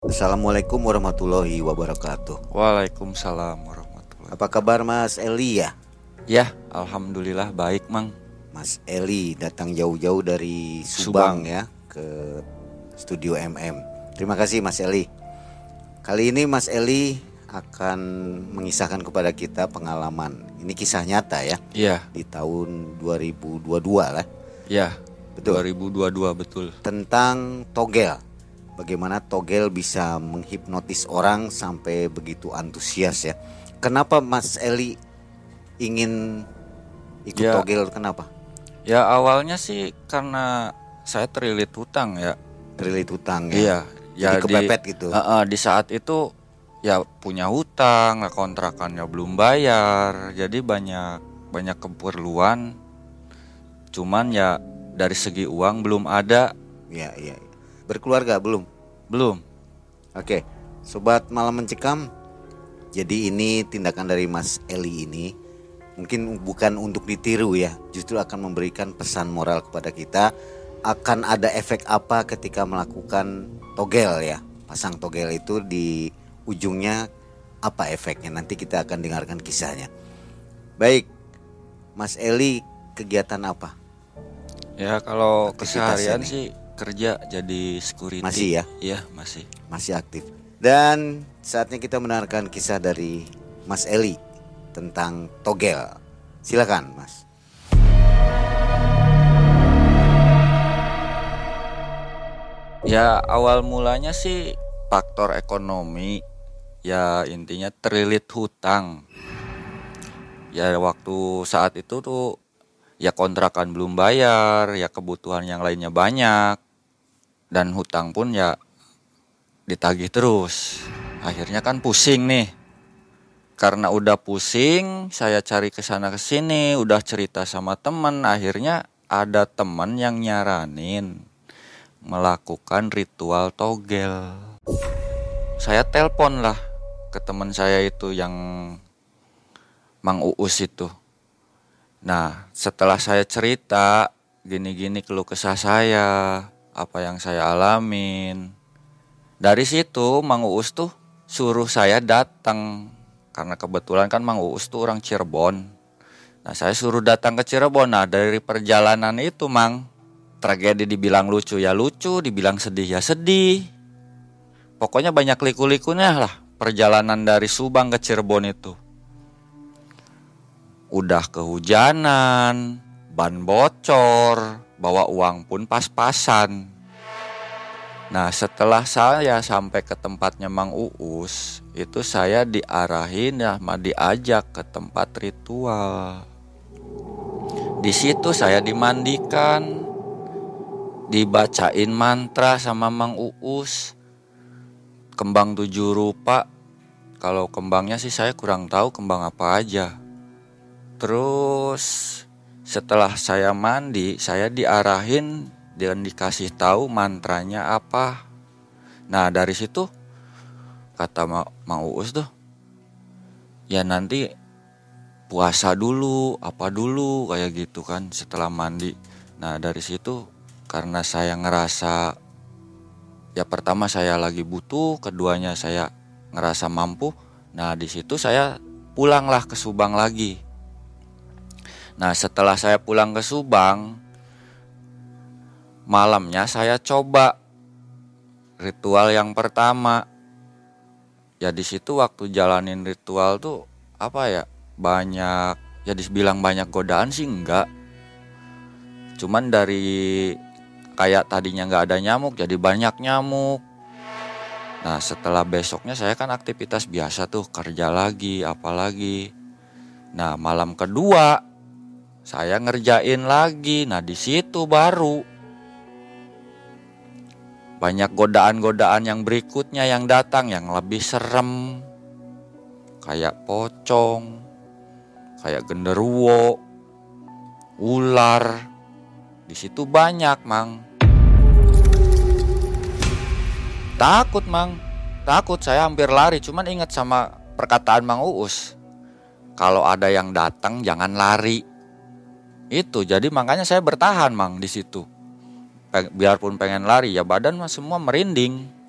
Assalamualaikum warahmatullahi wabarakatuh. Waalaikumsalam warahmatullahi Apa kabar Mas Eli ya? Ya, alhamdulillah baik, Mang. Mas Eli datang jauh-jauh dari Subang, Subang. ya ke studio MM. Terima kasih Mas Eli. Kali ini Mas Eli akan mengisahkan kepada kita pengalaman. Ini kisah nyata ya Iya, di tahun 2022 lah ya. Betul. 2022 betul. tentang togel. Bagaimana togel bisa menghipnotis orang sampai begitu antusias ya. Kenapa Mas Eli ingin ikut Ya. togel? Kenapa? Ya awalnya sih karena saya terlilit hutang ya. Terlilit hutang ya. Iya, ya Jadi kepepet gitu. Heeh, di saat itu ya punya hutang, kontrakannya belum bayar. Jadi banyak banyak keperluan. Cuman ya dari segi uang belum ada, Iya, iya. iya. Berkeluarga belum? Belum. Oke. Sobat malam mencekam. Jadi ini tindakan dari Mas Eli ini mungkin bukan untuk ditiru ya, justru akan memberikan pesan moral kepada kita akan ada efek apa ketika melakukan togel ya. Pasang togel itu di ujungnya apa efeknya? Nanti kita akan dengarkan kisahnya. Baik. Mas Eli kegiatan apa? Ya kalau keseharian sih kerja jadi security. Masih ya? Iya, masih. masih aktif. Dan saatnya kita mendengarkan kisah dari Mas Eli tentang togel. Silakan, Mas. Ya awal mulanya sih faktor ekonomi ya intinya terlilit hutang. Ya waktu saat itu tuh ya kontrakan belum bayar, ya kebutuhan yang lainnya banyak dan hutang pun ya ditagih terus. Akhirnya kan pusing nih. Karena udah pusing, saya cari ke sana ke sini, udah cerita sama temen, akhirnya ada temen yang nyaranin melakukan ritual togel. Saya telpon lah ke teman saya itu yang Mang Uus itu. Nah, setelah saya cerita gini-gini keluh kesah saya, apa yang saya alamin. Dari situ Mang Uus tuh suruh saya datang karena kebetulan kan Mang Uus tuh orang Cirebon. Nah, saya suruh datang ke Cirebon. Nah, dari perjalanan itu, Mang, tragedi dibilang lucu ya lucu, dibilang sedih ya sedih. Pokoknya banyak liku-likunya lah perjalanan dari Subang ke Cirebon itu. Udah kehujanan, ban bocor, bawa uang pun pas-pasan. Nah setelah saya sampai ke tempatnya Mang Uus, itu saya diarahin ya, diajak ke tempat ritual. Di situ saya dimandikan, dibacain mantra sama Mang Uus. Kembang tujuh rupa. Kalau kembangnya sih saya kurang tahu kembang apa aja. Terus setelah saya mandi saya diarahin dan dikasih tahu mantranya apa nah dari situ kata Ma- Mang Uus tuh ya nanti puasa dulu apa dulu kayak gitu kan setelah mandi nah dari situ karena saya ngerasa ya pertama saya lagi butuh, keduanya saya ngerasa mampu. Nah, di situ saya pulanglah ke Subang lagi. Nah, setelah saya pulang ke Subang, malamnya saya coba ritual yang pertama. Ya di situ waktu jalanin ritual tuh apa ya? Banyak ya dibilang banyak godaan sih enggak. Cuman dari kayak tadinya nggak ada nyamuk jadi banyak nyamuk. Nah setelah besoknya saya kan aktivitas biasa tuh kerja lagi apalagi. Nah malam kedua saya ngerjain lagi. Nah di situ baru banyak godaan-godaan yang berikutnya yang datang yang lebih serem kayak pocong, kayak genderuwo, ular. Di situ banyak, Mang. Takut, Mang. Takut saya hampir lari, cuman ingat sama perkataan Mang Uus. Kalau ada yang datang jangan lari. Itu jadi makanya saya bertahan, Mang, di situ. Biarpun pengen lari ya badan mah semua merinding.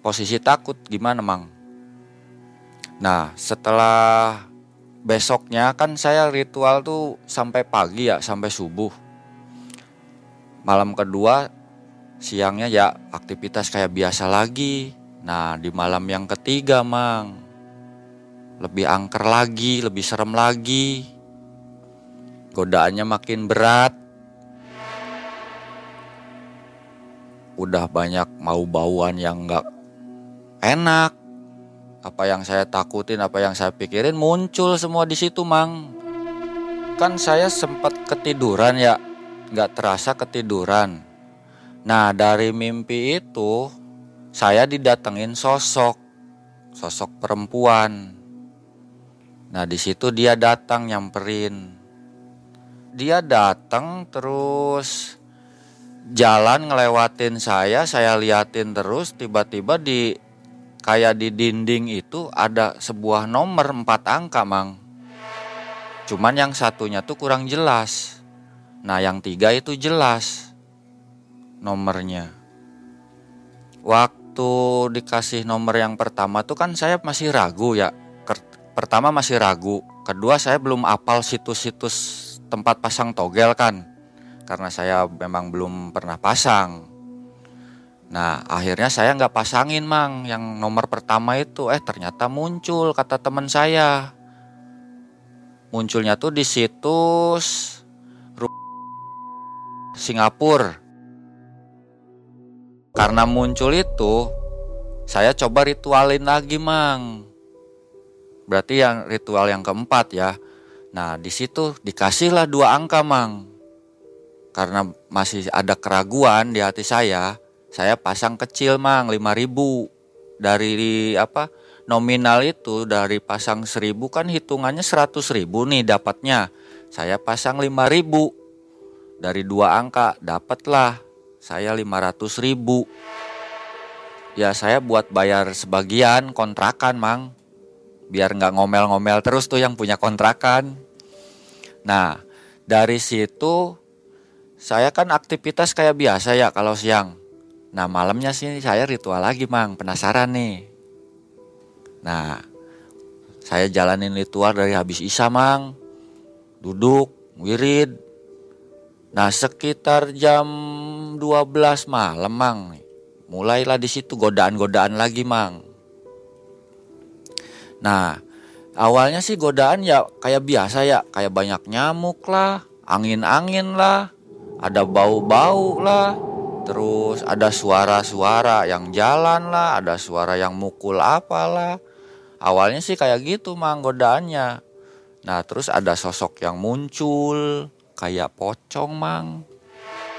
posisi takut gimana mang? Nah setelah besoknya kan saya ritual tuh sampai pagi ya sampai subuh. Malam kedua siangnya ya aktivitas kayak biasa lagi. Nah di malam yang ketiga mang lebih angker lagi lebih serem lagi. Godaannya makin berat udah banyak mau bauan yang nggak enak. Apa yang saya takutin apa yang saya pikirin muncul semua di situ mang. Kan saya sempat ketiduran ya nggak terasa ketiduran. Nah dari mimpi itu saya didatengin sosok sosok perempuan. Nah di situ dia datang nyamperin. Dia datang terus jalan ngelewatin saya saya liatin terus tiba-tiba di kayak di dinding itu ada sebuah nomor empat angka mang cuman yang satunya tuh kurang jelas Nah, yang tiga itu jelas nomornya. Waktu dikasih nomor yang pertama tuh kan saya masih ragu ya. Pertama masih ragu, kedua saya belum apal situs-situs tempat pasang togel kan. Karena saya memang belum pernah pasang. Nah, akhirnya saya nggak pasangin, Mang. Yang nomor pertama itu, eh ternyata muncul kata teman saya. Munculnya tuh di situs Singapura. Karena muncul itu, saya coba ritualin lagi, Mang. Berarti yang ritual yang keempat ya. Nah, di situ dikasihlah dua angka, Mang. Karena masih ada keraguan di hati saya, saya pasang kecil, Mang, 5000 dari apa? Nominal itu dari pasang 1000 kan hitungannya 100 ribu nih dapatnya. Saya pasang 5000 dari dua angka dapatlah saya 500 ribu ya saya buat bayar sebagian kontrakan mang biar nggak ngomel-ngomel terus tuh yang punya kontrakan nah dari situ saya kan aktivitas kayak biasa ya kalau siang. Nah malamnya sih saya ritual lagi mang. Penasaran nih. Nah saya jalanin ritual dari habis isya mang. Duduk wirid. Nah sekitar jam 12 malam mang. Mulailah di situ godaan-godaan lagi mang. Nah awalnya sih godaan ya kayak biasa ya. Kayak banyak nyamuk lah, angin-angin lah, ada bau-bau lah, terus ada suara-suara yang jalan lah, ada suara yang mukul apalah. Awalnya sih kayak gitu mang godaannya. Nah terus ada sosok yang muncul, kayak pocong mang.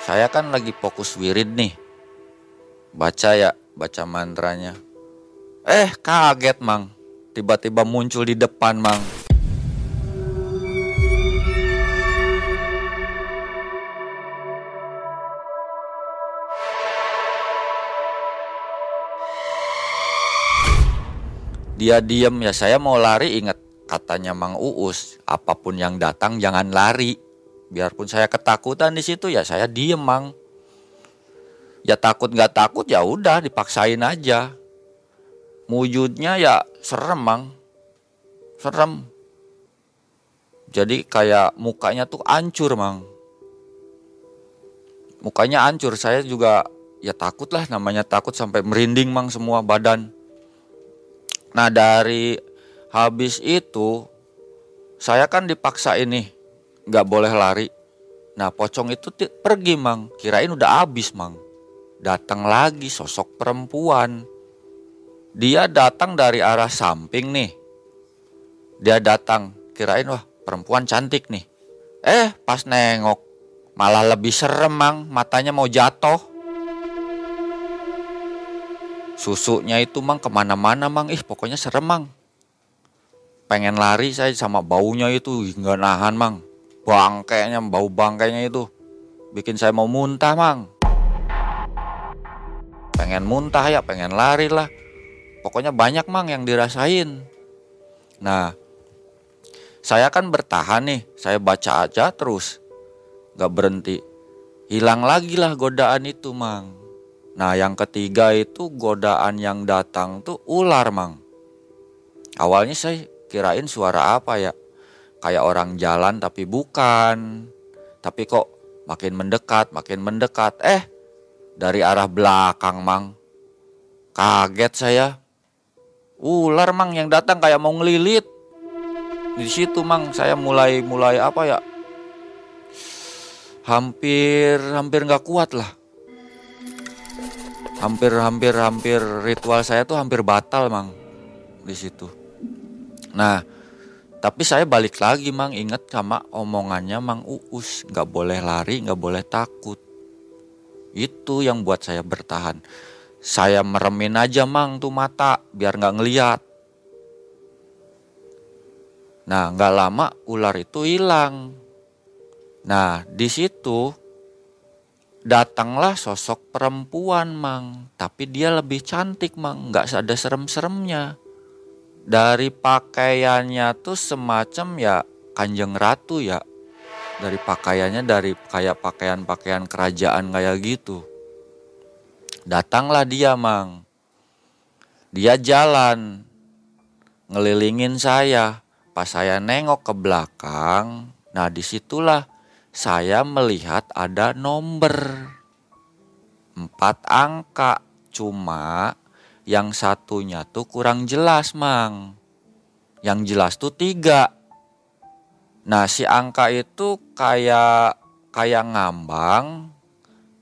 Saya kan lagi fokus wirid nih. Baca ya baca mantranya. Eh kaget mang. Tiba-tiba muncul di depan mang dia diem ya saya mau lari. Ingat katanya Mang Uus apa pun yang datang jangan lari. Biarpun saya ketakutan di situ ya saya diem mang. Ya takut nggak takut ya udah dipaksain aja. Wujudnya ya serem mang. Serem. Jadi kayak mukanya tuh ancur mang. Mukanya ancur saya juga ya takut lah namanya takut sampai merinding mang semua badan nah dari habis itu saya kan dipaksa ini nggak boleh lari. Nah pocong itu pergi mang, kirain udah abis mang. Datang lagi sosok perempuan. Dia datang dari arah samping nih. Dia datang, kirain wah perempuan cantik nih. Eh pas nengok, malah lebih serem mang, matanya mau jatuh. Susunya itu mang ke mana-mana mang, ih pokoknya serem mang. Pengen lari saya sama baunya itu nggak nahan mang. Bangkainya bau bangkainya itu. Bikin saya mau muntah mang. Pengen muntah ya pengen lari lah. Pokoknya banyak mang yang dirasain. Nah saya kan bertahan nih. Saya baca aja terus. Gak berhenti. Hilang lagi lah godaan itu mang Nah, yang ketiga itu godaan yang datang tuh ular, Mang. Awalnya saya kirain suara apa ya? Kayak orang jalan tapi bukan. Tapi kok makin mendekat, makin mendekat. Eh, dari arah belakang, Mang. Kaget saya. Ular, Mang, yang datang kayak mau ngelilit. Di situ, Mang, saya mulai mulai apa ya? Hampir hampir nggak kuat lah hampir hampir hampir ritual saya tuh hampir batal mang di situ. Nah tapi saya balik lagi mang inget sama omongannya mang uus nggak boleh lari nggak boleh takut. Itu yang buat saya bertahan. Saya meremin aja mang tuh mata biar nggak ngeliat. Nah nggak lama ular itu hilang. Nah di situ datanglah sosok perempuan mang. Tapi dia lebih cantik mang. Nggak ada serem-seremnya. Dari pakaiannya tuh semacam ya kanjeng ratu ya. Dari pakaiannya dari kayak pakaian-pakaian kerajaan kayak gitu. Datanglah dia mang. Dia jalan ngelilingin saya. Pas saya nengok ke belakang nah di situlah saya melihat ada nomor empat angka. Cuma yang satunya tuh kurang jelas mang. Yang jelas tuh tiga. Nah si angka itu kayak kayak ngambang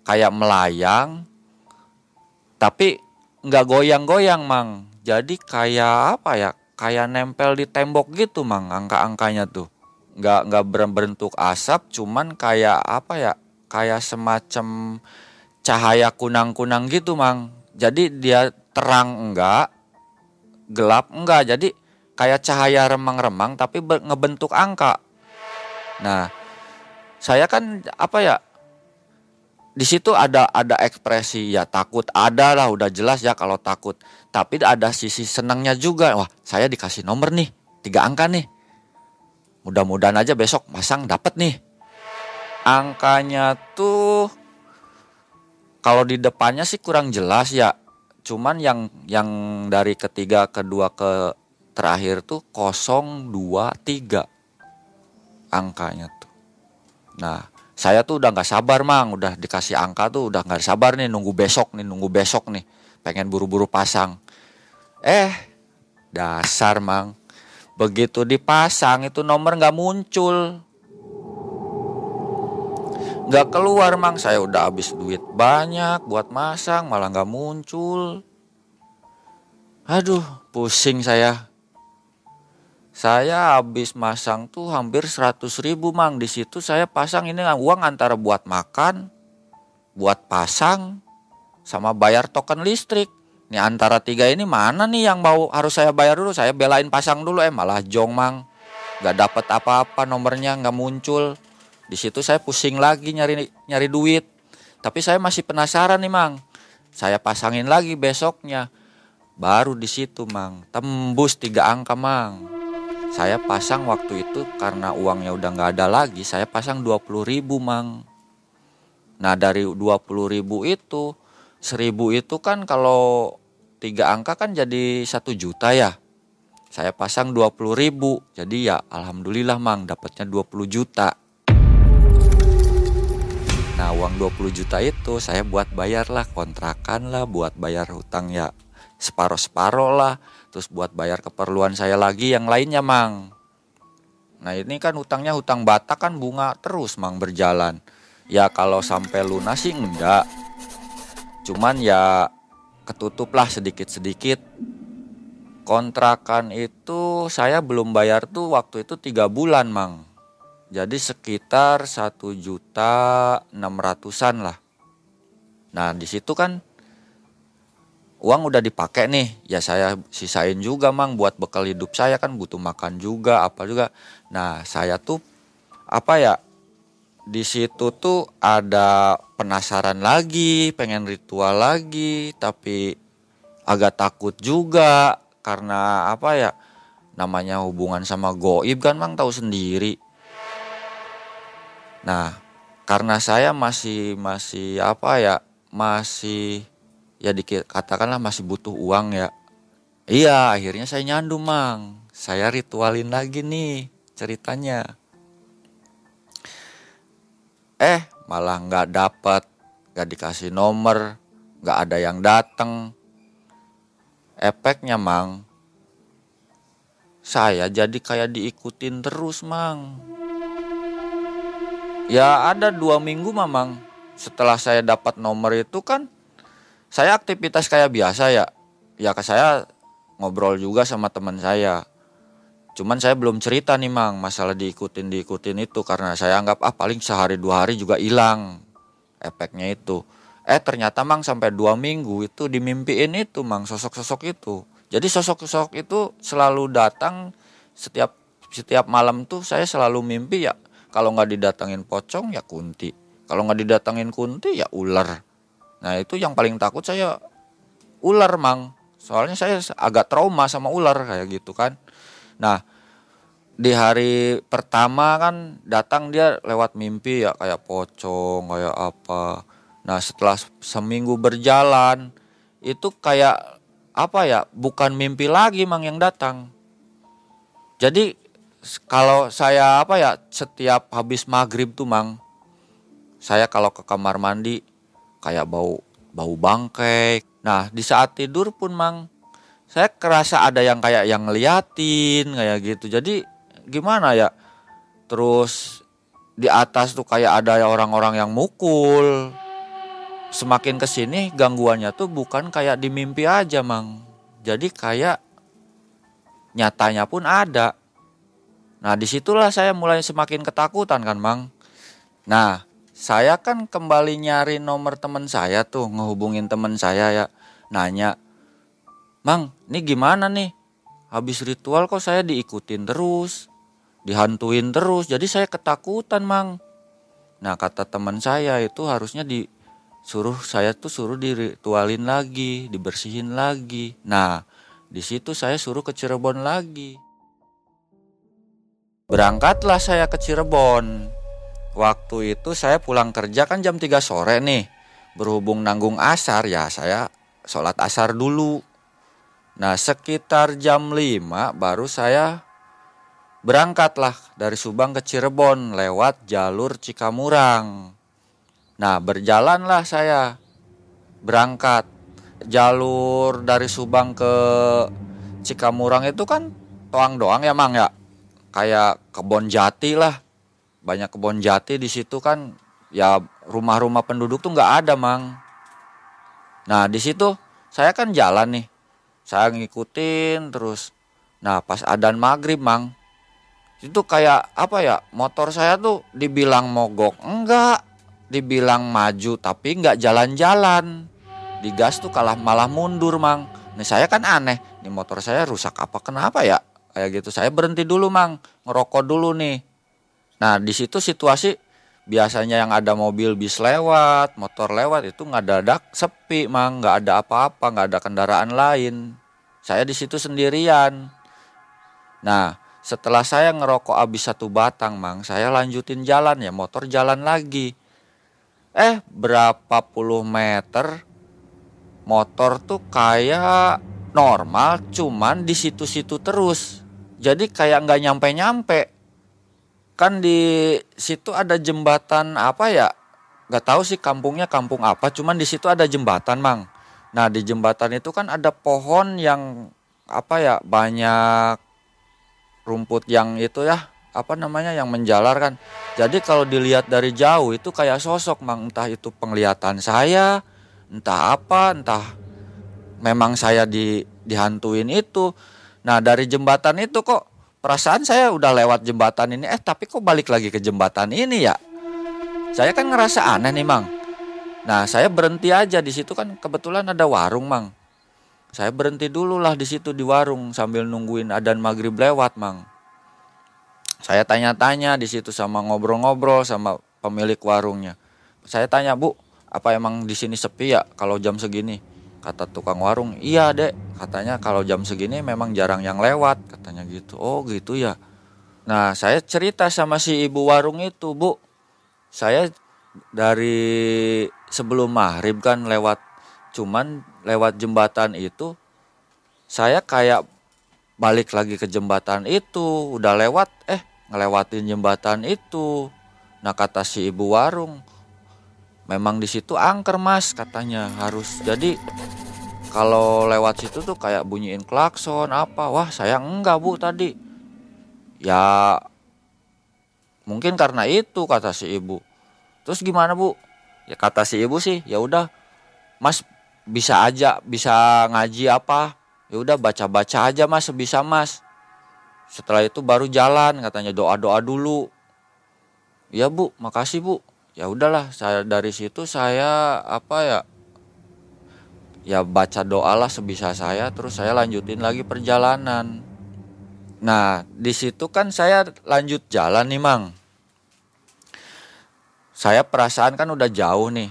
kayak melayang tapi nggak goyang-goyang mang. Jadi kayak apa ya? Kayak nempel di tembok gitu mang angka-angkanya tuh nggak nggak berbentuk asap cuman kayak apa ya kayak semacam cahaya kunang-kunang gitu mang. Jadi dia terang enggak gelap enggak jadi kayak cahaya remang-remang tapi ngebentuk angka. Nah saya kan apa ya di situ ada ada ekspresi ya takut ada lah udah jelas ya kalau takut. Tapi ada sisi senangnya juga. Wah saya dikasih nomor nih tiga angka nih Mudah-mudahan aja besok masang dapat nih. Angkanya tuh kalau di depannya sih kurang jelas ya. Cuman yang yang dari ketiga kedua ke terakhir tuh 023 angkanya tuh. Nah, saya tuh udah nggak sabar mang, udah dikasih angka tuh udah nggak sabar nih nunggu besok nih, nunggu besok nih, pengen buru-buru pasang. Eh, dasar mang, Begitu dipasang itu nomor nggak muncul. Nggak keluar mang saya udah habis duit banyak buat masang malah nggak muncul. Aduh pusing saya. Saya habis masang tuh hampir 100 ribu mang di situ saya pasang ini uang antara buat makan, buat pasang, sama bayar token listrik. Ini antara tiga ini mana nih yang mau harus saya bayar dulu? Saya belain pasang dulu eh malah jong mang. Gak dapet apa-apa nomornya nggak muncul. Di situ saya pusing lagi nyari nyari duit. Tapi saya masih penasaran nih mang. Saya pasangin lagi besoknya. Baru di situ mang tembus tiga angka mang. Saya pasang waktu itu karena uangnya udah nggak ada lagi. Saya pasang 20 ribu mang. Nah dari 20 ribu itu seribu itu kan kalau tiga angka kan jadi satu juta ya. Saya pasang 20 ribu. Jadi ya alhamdulillah mang dapatnya 20 juta. Nah uang 20 juta itu saya buat bayar lah kontrakan lah buat bayar hutang ya separoh-separoh lah. Terus buat bayar keperluan saya lagi yang lainnya mang. Nah ini kan hutangnya hutang Batak kan bunga terus mang berjalan. Ya kalau sampai lunas sih enggak. Cuman ya ketutuplah sedikit-sedikit. Kontrakan itu saya belum bayar tuh waktu itu tiga bulan mang. Jadi sekitar satu juta enam ratusan lah. Nah di situ kan uang udah dipakai nih. Ya saya sisain juga mang buat bekal hidup saya kan. Butuh makan juga apa juga. Nah saya tuh apa ya di situ tuh ada penasaran lagi, pengen ritual lagi, tapi agak takut juga karena apa ya? Namanya hubungan sama goib kan mang tahu sendiri. Nah, karena saya masih masih apa ya? Masih ya dikatakanlah masih butuh uang ya iya akhirnya saya nyandu mang saya ritualin lagi nih ceritanya eh malah nggak dapat nggak dikasih nomor. Nggak ada yang datang efeknya mang. Saya jadi kayak diikutin terus mang. Ya ada dua minggu mamang setelah saya dapat nomor itu kan saya aktivitas kayak biasa ya. Ya ke saya ngobrol juga sama teman saya Cuman saya belum cerita nih mang masalah diikutin diikutin itu karena saya anggap ah paling sehari dua hari juga hilang efeknya itu. Eh ternyata mang sampai dua minggu itu dimimpiin itu mang sosok-sosok itu. Jadi sosok-sosok itu selalu datang setiap setiap malam tuh saya selalu mimpi ya kalau nggak didatangin pocong ya kunti. Kalau nggak didatangin kunti ya ular. Nah itu yang paling takut saya ular mang. Soalnya saya agak trauma sama ular kayak gitu kan. Nah, di hari pertama kan datang dia lewat mimpi ya kayak pocong, kayak apa. Nah, setelah seminggu berjalan itu kayak apa ya? Bukan mimpi lagi mang yang datang. Jadi kalau saya apa ya setiap habis maghrib tuh mang saya kalau ke kamar mandi kayak bau bau bangkai. Nah di saat tidur pun mang saya kerasa ada yang kayak yang ngeliatin kayak gitu. Jadi gimana ya? Terus di atas tuh kayak ada orang-orang yang mukul. Semakin ke sini gangguannya tuh bukan kayak di mimpi aja mang. Jadi kayak nyatanya pun ada. Nah di situlah saya mulai semakin ketakutan kan mang. Nah saya kan kembali nyari nomor teman saya tuh ngehubungin teman saya ya. Nanya Mang, ini gimana nih? Habis ritual kok saya diikutin terus, dihantuin terus, jadi saya ketakutan, Mang. Nah, kata teman saya itu harusnya disuruh saya tuh suruh diritualin lagi, dibersihin lagi. Nah, di situ saya suruh ke Cirebon lagi. Berangkatlah saya ke Cirebon. Waktu itu saya pulang kerja kan jam 3 sore nih. Berhubung nanggung asar ya saya sholat asar dulu. Nah sekitar jam 5 baru saya berangkatlah dari Subang ke Cirebon lewat jalur Cikamurang. Nah berjalanlah saya berangkat. Jalur dari Subang ke Cikamurang itu kan toang doang ya mang ya? Kayak kebon jati lah. Banyak kebon jati di situ kan ya rumah-rumah penduduk tuh nggak ada mang. Nah di situ saya kan jalan nih saya ngikutin terus nah pas adan maghrib mang. Itu kayak apa ya motor saya tuh dibilang mogok enggak dibilang maju tapi enggak jalan-jalan. Digas tuh kalah malah mundur mang. Nih saya kan aneh nih motor saya rusak apa kenapa ya? Kayak gitu saya berhenti dulu mang. Ngerokok dulu nih. Nah di situ situasi biasanya yang ada mobil bis lewat, motor lewat itu nggak ada sepi mang, nggak ada apa-apa, nggak ada kendaraan lain. Saya di situ sendirian. Nah, setelah saya ngerokok habis satu batang, mang, saya lanjutin jalan ya, motor jalan lagi. Eh, berapa puluh meter motor tuh kayak normal, cuman di situ-situ terus. Jadi kayak nggak nyampe-nyampe kan di situ ada jembatan apa ya? Nggak tahu sih kampungnya kampung apa cuman di situ ada jembatan mang. Nah di jembatan itu kan ada pohon yang apa ya banyak rumput yang itu ya apa namanya yang menjalar kan. Jadi kalau dilihat dari jauh itu kayak sosok mang. Entah itu penglihatan saya entah apa entah memang saya di dihantuin itu. Nah dari jembatan itu kok perasaan saya udah lewat jembatan ini. Eh tapi kok balik lagi ke jembatan ini ya? Saya kan ngerasa aneh nih mang. Nah saya berhenti aja di situ kan kebetulan ada warung mang. Saya berhenti dulu lah di situ di warung sambil nungguin adan maghrib lewat mang. Saya tanya-tanya di situ sama ngobrol-ngobrol sama pemilik warungnya. Saya tanya bu apa emang di sini sepi ya kalau jam segini kata tukang warung iya dek. Katanya kalau jam segini memang jarang yang lewat. Katanya gitu. Oh gitu ya. Nah saya cerita sama si ibu warung itu bu. Saya dari sebelum maghrib kan lewat cuman lewat jembatan itu saya kayak balik lagi ke jembatan itu. Udah lewat eh ngelewatin jembatan itu. Nah kata si ibu warung memang di situ angker mas katanya. Harus jadi kalau lewat situ tuh kayak bunyiin klakson apa. Wah saya enggak bu tadi. Ya mungkin karena itu kata si ibu. Terus gimana bu? Ya kata si ibu sih ya udah mas bisa aja bisa ngaji apa? Ya udah baca-baca aja mas sebisa mas. Setelah itu baru jalan katanya doa-doa dulu. Ya bu makasih bu ya udahlah saya dari situ saya apa ya ya baca doa lah sebisa saya terus saya lanjutin lagi perjalanan nah di situ kan saya lanjut jalan nih mang saya perasaan kan udah jauh nih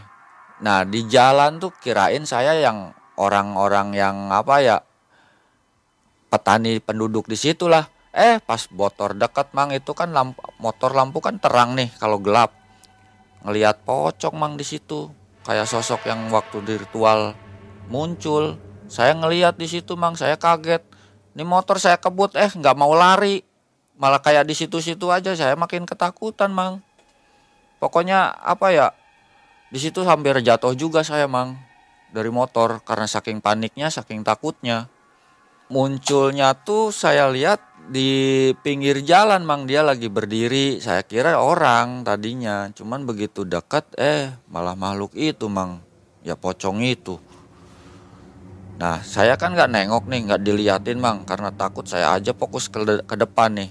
nah di jalan tuh kirain saya yang orang-orang yang apa ya petani penduduk di situ lah. Eh pas motor dekat mang itu kan lampu, motor lampu kan terang nih kalau gelap. Ngelihat pocong mang di situ kayak sosok yang waktu di ritual muncul. Saya ngelihat di situ mang saya kaget. Ini motor saya kebut eh nggak mau lari. Malah kayak di situ-situ aja saya makin ketakutan mang. Pokoknya apa ya di situ hampir jatuh juga saya mang dari motor karena saking paniknya saking takutnya munculnya tuh saya lihat di pinggir jalan mang. Dia lagi berdiri. Saya kira orang tadinya. Cuman begitu dekat eh malah makhluk itu mang. Ya pocong itu. Nah saya kan nggak nengok nih nggak diliatin mang. Karena takut saya aja fokus ke, de ke depan nih.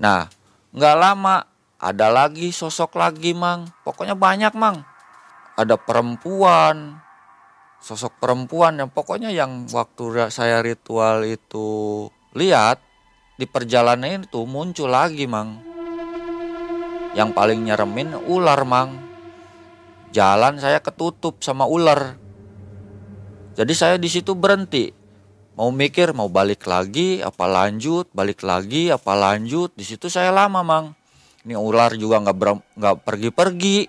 Nah nggak lama ada lagi sosok lagi mang. Pokoknya banyak mang. Ada perempuan. Sosok perempuan yang pokoknya yang waktu saya ritual itu lihat di perjalanan itu muncul lagi mang. Yang paling nyeremin ular mang. Jalan saya ketutup sama ular. Jadi saya di situ berhenti. Mau mikir mau balik lagi apa lanjut balik lagi apa lanjut. Di situ saya lama mang. Ini ular juga nggak nggak pergi-pergi.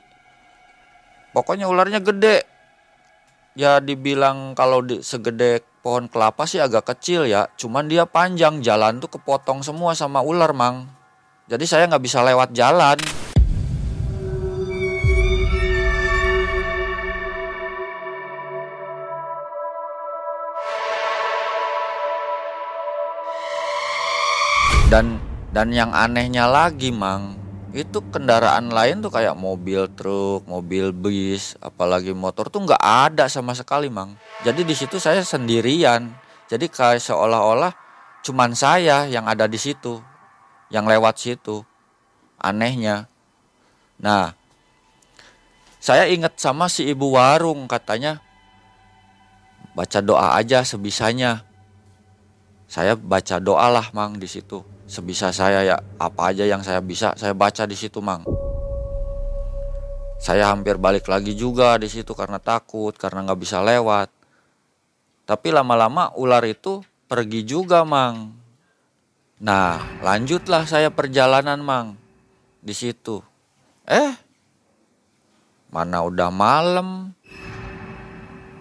Pokoknya ularnya gede. Ya dibilang kalau di, segede pohon kelapa sih agak kecil ya cuman dia panjang jalan tuh kepotong semua sama ular mang. Jadi saya nggak bisa lewat jalan. Dan dan yang anehnya lagi mang itu kendaraan lain tuh kayak mobil truk, mobil bis, apalagi motor tuh nggak ada sama sekali, mang. Jadi di situ saya sendirian. Jadi kayak seolah-olah cuman saya yang ada di situ, yang lewat situ. Anehnya. Nah, saya ingat sama si ibu warung katanya baca doa aja sebisanya. Saya baca doa lah, mang di situ sebisa saya ya apa aja yang saya bisa saya baca di situ mang. Saya hampir balik lagi juga di situ karena takut karena nggak bisa lewat. Tapi lama-lama ular itu pergi juga mang. Nah lanjutlah saya perjalanan mang di situ. Eh mana udah malam?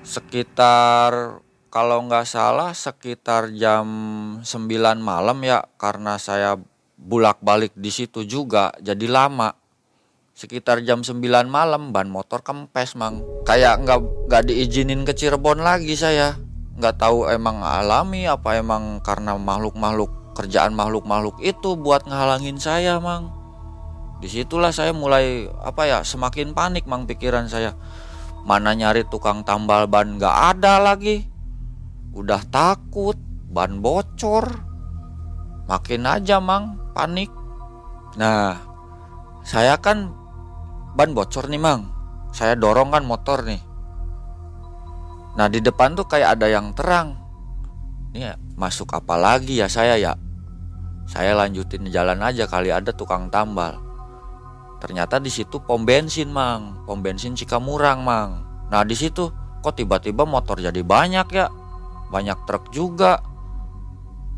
Sekitar kalau nggak salah sekitar jam 9 malam ya karena saya bulak-balik di situ juga jadi lama. Sekitar jam 9 malam ban motor kempes mang. Kayak nggak nggak diizinin ke Cirebon lagi saya. Nggak tahu emang alami apa emang karena makhluk-makhluk kerjaan makhluk-makhluk itu buat ngehalangin saya mang. Di situlah saya mulai apa ya semakin panik mang pikiran saya. Mana nyari tukang tambal ban nggak ada lagi udah takut ban bocor. Makin aja mang panik. Nah saya kan ban bocor nih mang. Saya dorong kan motor nih. Nah di depan tuh kayak ada yang terang. Ini ya, masuk apa lagi ya saya ya? Saya lanjutin jalan aja kali ada tukang tambal. Ternyata di situ pom bensin mang. Pom bensin Cikamurang mang. Nah di situ kok tiba-tiba motor jadi banyak ya banyak truk juga.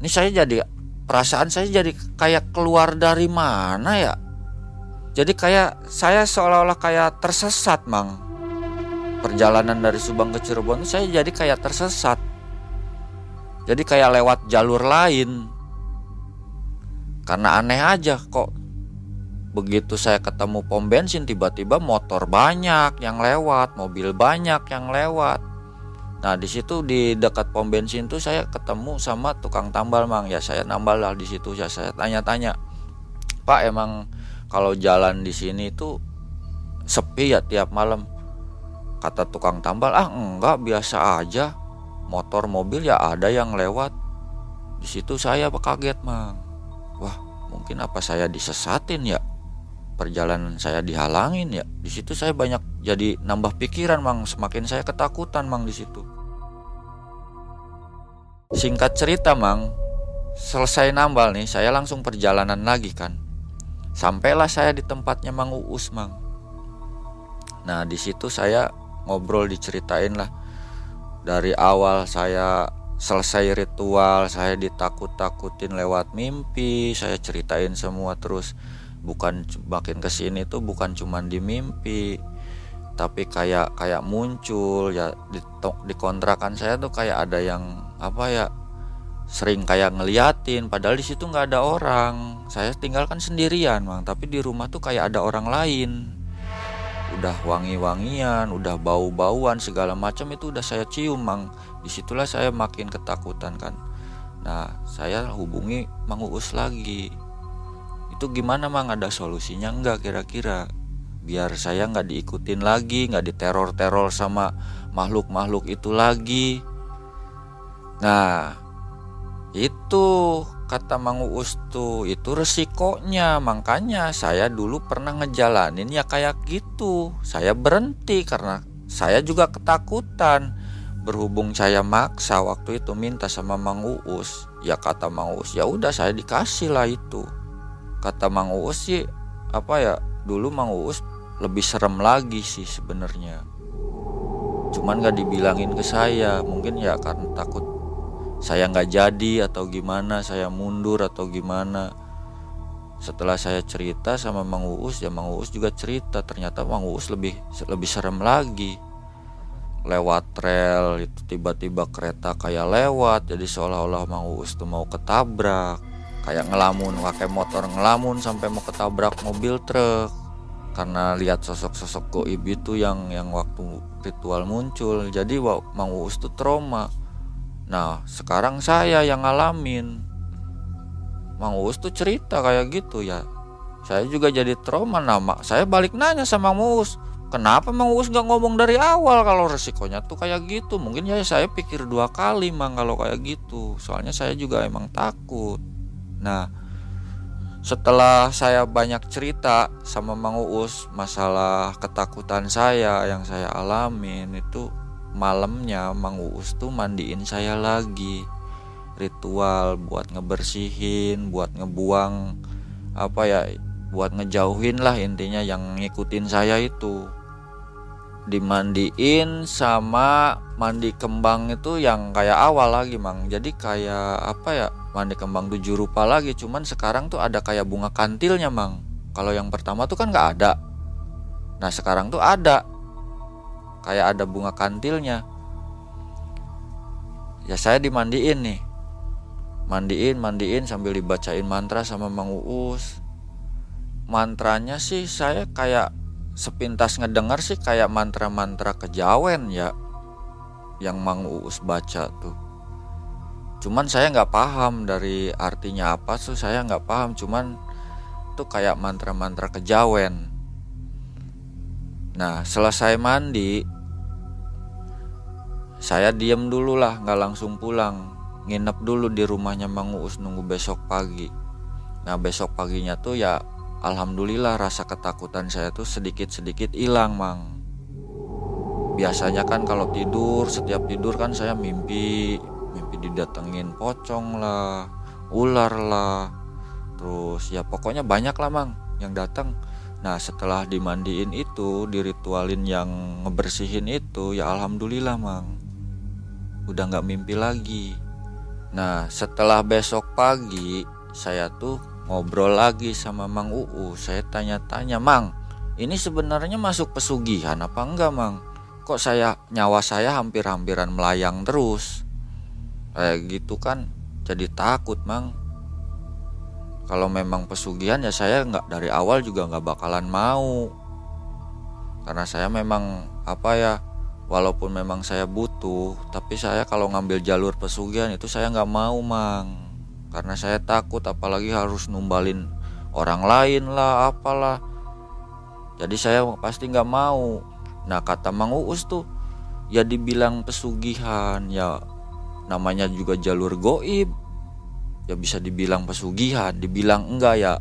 Ini saya jadi perasaan saya jadi kayak keluar dari mana ya? Jadi kayak saya seolah-olah kayak tersesat mang. Perjalanan dari Subang ke Cirebon saya jadi kayak tersesat. Jadi kayak lewat jalur lain. Karena aneh aja kok. Begitu saya ketemu pom bensin tiba-tiba motor banyak yang lewat mobil banyak yang lewat nah di situ di dekat pom bensin tuh saya ketemu sama tukang tambal mang. Ya saya nambal lah di situ. Ya saya tanya-tanya pak emang kalau jalan di sini tuh sepi ya tiap malam? Kata tukang tambal ah enggak biasa aja. Motor mobil ya ada yang lewat. Di situ saya kaget mang. Wah mungkin apa saya disesatin ya? Perjalanan saya dihalangin ya? Di situ saya banyak jadi nambah pikiran mang. Semakin saya ketakutan mang di situ singkat cerita mang. Selesai nambal nih saya langsung perjalanan lagi kan. Sampailah saya di tempatnya mang uus mang. Nah di situ saya ngobrol diceritain lah. Dari awal saya selesai ritual saya ditakut-takutin lewat mimpi saya ceritain semua terus. Bukan makin ke sini tuh bukan cuman di mimpi tapi kayak kayak muncul ya di, di kontrakan saya tuh kayak ada yang apa ya sering kayak ngeliatin padahal di situ nggak ada orang. Saya tinggalkan sendirian bang. Tapi di rumah tuh kayak ada orang lain. Udah wangi-wangian udah bau-bauan segala macam itu udah saya cium mang. Di situlah saya makin ketakutan kan. Nah saya hubungi Mang Uus lagi. Itu gimana mang? Ada solusinya enggak kira-kira? Biar saya nggak diikutin lagi nggak diteror-teror sama makhluk-makhluk itu lagi nah itu kata Mang Uus tuh itu resikonya. Makanya saya dulu pernah ngejalanin ya kayak gitu. Saya berhenti karena saya juga ketakutan. Berhubung saya maksa waktu itu minta sama Mang Uus ya kata Mang Uus ya udah saya dikasih lah itu. Kata Mang Uus sih apa ya dulu Mang Uus lebih serem lagi sih sebenarnya. Cuman gak dibilangin ke saya mungkin ya karena takut saya nggak jadi atau gimana saya mundur atau gimana. Setelah saya cerita sama Mang Uus ya Mang Uus juga cerita ternyata Mang Uus lebih lebih serem lagi. Lewat rel itu tiba-tiba kereta kayak lewat jadi seolah-olah Mang Uus tuh mau ketabrak. Kayak ngelamun pakai motor ngelamun sampai mau ketabrak mobil truk. Karena lihat sosok-sosok goib itu yang yang waktu ritual muncul. Jadi Mang Uus tuh trauma nah sekarang saya yang ngalamin. Mang Uus tuh cerita kayak gitu ya. Saya juga jadi trauma nama saya balik nanya sama Mang Uus kenapa Mang Uus gak ngomong dari awal kalau resikonya tuh kayak gitu? Mungkin ya saya pikir dua kali mang kalau kayak gitu. Soalnya saya juga emang takut. Nah, setelah saya banyak cerita sama Mang Uus masalah ketakutan saya yang saya alamin itu malamnya Mang Uus tuh mandiin saya lagi. Ritual buat ngebersihin, buat ngebuang apa ya, buat ngejauhin lah intinya yang ngikutin saya itu. Dimandiin sama mandi kembang itu yang kayak awal lagi mang. Jadi kayak apa ya mandi kembang tujuh rupa lagi. Cuman sekarang tuh ada kayak bunga kantilnya mang. Kalau yang pertama tuh kan nggak ada. Nah sekarang tuh ada kayak ada bunga kantilnya. Ya saya dimandiin nih. Mandiin mandiin sambil dibacain mantra sama Mang Uus. Mantranya sih saya kayak sepintas ngedengar sih kayak mantra-mantra kejawen ya yang Mang Uus baca tuh. Cuman saya nggak paham dari artinya apa tuh saya nggak paham. Cuman itu kayak mantra-mantra kejawen. Nah selesai mandi saya diem dulu lah nggak langsung pulang. Nginep dulu di rumahnya Mang Uus nunggu besok pagi. Nah besok paginya tuh ya Alhamdulillah rasa ketakutan saya tuh sedikit-sedikit hilang Mang. Biasanya kan kalau tidur setiap tidur kan saya mimpi mimpi didatengin pocong lah ular lah. Terus ya pokoknya banyak lah mang yang datang nah setelah dimandiin itu diritualin yang ngebersihin itu ya alhamdulillah mang udah nggak mimpi lagi. Nah setelah besok pagi saya tuh ngobrol lagi sama Mang Uu. Saya tanya-tanya Mang ini sebenarnya masuk pesugihan apa enggak Mang? Kok saya nyawa saya hampir-hampiran melayang terus? Kayak gitu kan jadi takut mang. Kalau memang pesugihan ya saya nggak dari awal juga nggak bakalan mau. Karena saya memang apa ya walaupun memang saya butuh tapi saya kalau ngambil jalur pesugihan itu saya nggak mau mang. Karena saya takut apalagi harus numbalin orang lain lah apalah. Jadi saya pasti nggak mau. Nah kata Mang Uus tuh ya dibilang pesugihan ya namanya juga jalur goib. Ya bisa dibilang pesugihan dibilang enggak ya.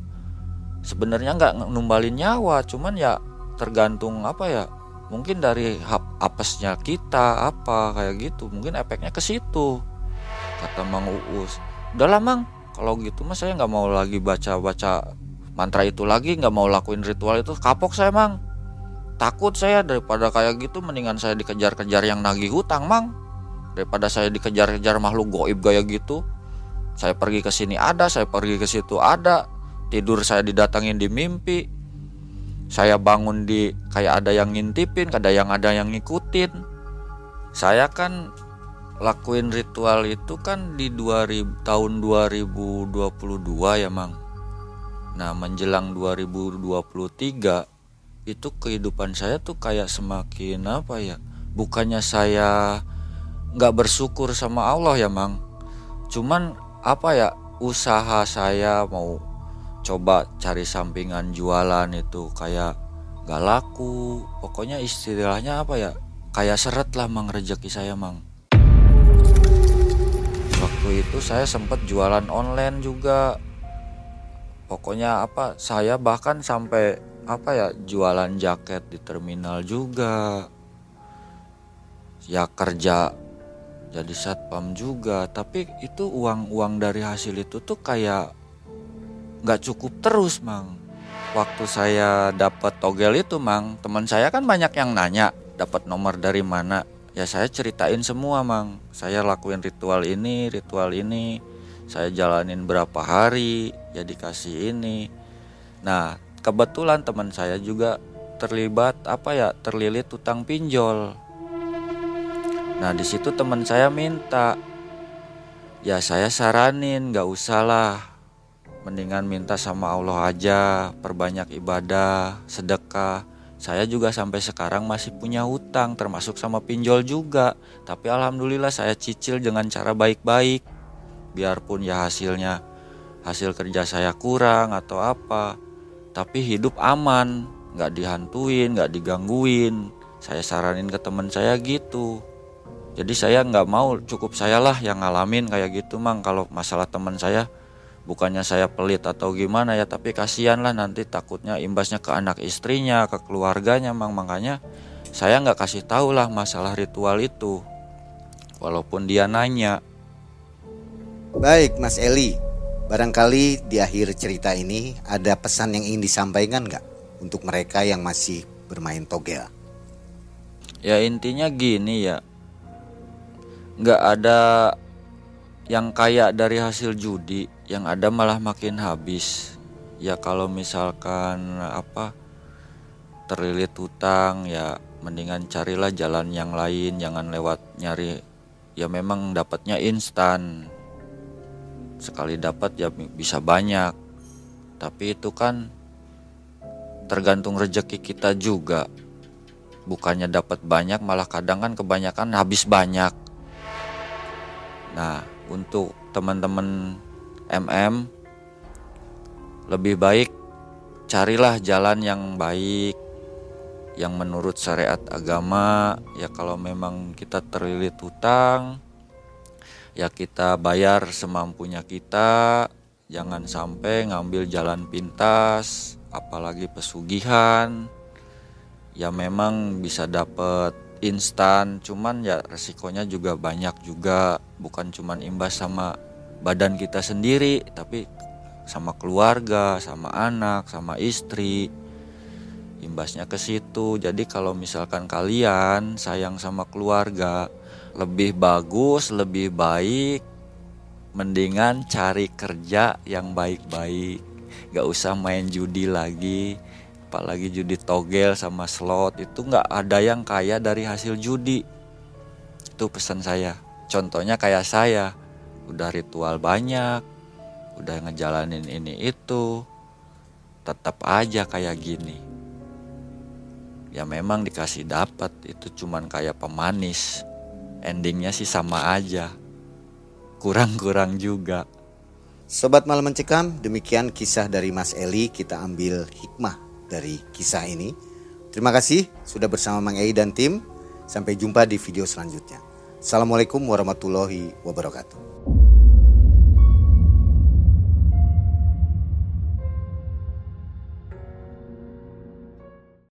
Sebenarnya enggak numbalin nyawa cuman ya tergantung apa ya mungkin dari apesnya kita apa kayak gitu. Mungkin efeknya ke situ kata Mang Uus. Udah mang. Kalau gitu mas saya nggak mau lagi baca baca mantra itu lagi nggak mau lakuin ritual itu. Kapok saya mang. Takut saya daripada kayak gitu mendingan saya dikejar-kejar yang nagih hutang mang. Daripada saya dikejar-kejar makhluk goib gaya gitu. Saya pergi ke sini ada saya pergi ke situ ada. Tidur saya didatangin di mimpi saya bangun di kayak ada yang ngintipin ada yang ada yang ngikutin saya kan lakuin ritual itu kan di 2000 tahun 2022 ya Mang. Nah, menjelang 2023 itu kehidupan saya tuh kayak semakin apa ya? Bukannya saya nggak bersyukur sama Allah ya Mang. Cuman apa ya? Usaha saya mau coba cari sampingan jualan itu. Kayak gak laku. Pokoknya istilahnya apa ya? Kayak seret lah Mang rezeki saya Mang. Waktu itu saya sempat jualan online juga. Pokoknya apa saya bahkan sampai apa ya jualan jaket di terminal juga. Ya kerja jadi satpam juga. Tapi itu uang-uang dari hasil itu tuh kayak nggak cukup terus mang. Waktu saya dapat togel itu mang teman saya kan banyak yang nanya dapat nomor dari mana? Ya saya ceritain semua mang. Saya lakuin ritual ini ritual ini. Saya jalanin berapa hari ya dikasih ini. Nah kebetulan teman saya juga terlibat apa ya terlilit utang pinjol. Nah di situ teman saya minta ya saya saranin nggak usah lah mendingan minta sama Allah aja perbanyak ibadah sedekah saya juga sampai sekarang masih punya hutang termasuk sama pinjol juga. Tapi alhamdulillah saya cicil dengan cara baik-baik. Biarpun ya hasilnya hasil kerja saya kurang atau apa. Tapi hidup aman, nggak dihantuin, nggak digangguin. Saya saranin ke teman saya gitu. Jadi saya nggak mau cukup saya lah yang ngalamin kayak gitu mang kalau masalah teman saya bukannya saya pelit atau gimana ya tapi kasihan lah nanti takutnya imbasnya ke anak istrinya ke keluarganya mang. Makanya saya nggak kasih tahu lah masalah ritual itu walaupun dia nanya. Baik Mas Eli. Barangkali di akhir cerita ini ada pesan yang ingin disampaikan nggak untuk mereka yang masih bermain togel? Ya intinya gini ya. Nggak ada yang kaya dari hasil judi yang ada malah makin habis. Ya kalau misalkan apa terlilit hutang ya mendingan carilah jalan yang lain jangan lewat nyari ya memang dapatnya instan. Sekali dapat ya bisa banyak. Tapi itu kan tergantung rezeki kita juga. Bukannya dapat banyak malah kadang kan kebanyakan habis banyak. Nah untuk teman-teman MM lebih baik carilah jalan yang baik yang menurut syariat agama. Ya kalau memang kita terlilit hutang ya kita bayar semampunya kita. Jangan sampai ngambil jalan pintas apalagi pesugihan. Ya memang bisa dapat instan cuman ya resikonya juga banyak juga. Bukan cuman imbas sama badan kita sendiri tapi sama keluarga sama anak sama istri. Imbasnya ke situ. Jadi kalau misalkan kalian sayang sama keluarga lebih bagus lebih baik mendingan cari kerja yang baik-baik. Gak usah main judi lagi apalagi judi togel sama slot itu nggak ada yang kaya dari hasil judi. Itu pesan saya. Contohnya kayak saya udah ritual banyak udah ngejalanin ini itu tetap aja kayak gini. Ya memang dikasih dapat itu cuman kayak pemanis. Endingnya sih sama aja. Kurang-kurang juga. Sobat Malam Mencekam, demikian kisah dari Mas Eli. Kita ambil hikmah dari kisah ini. Terima kasih sudah bersama Mang Ei dan tim. Sampai jumpa di video selanjutnya. Assalamualaikum warahmatullahi wabarakatuh.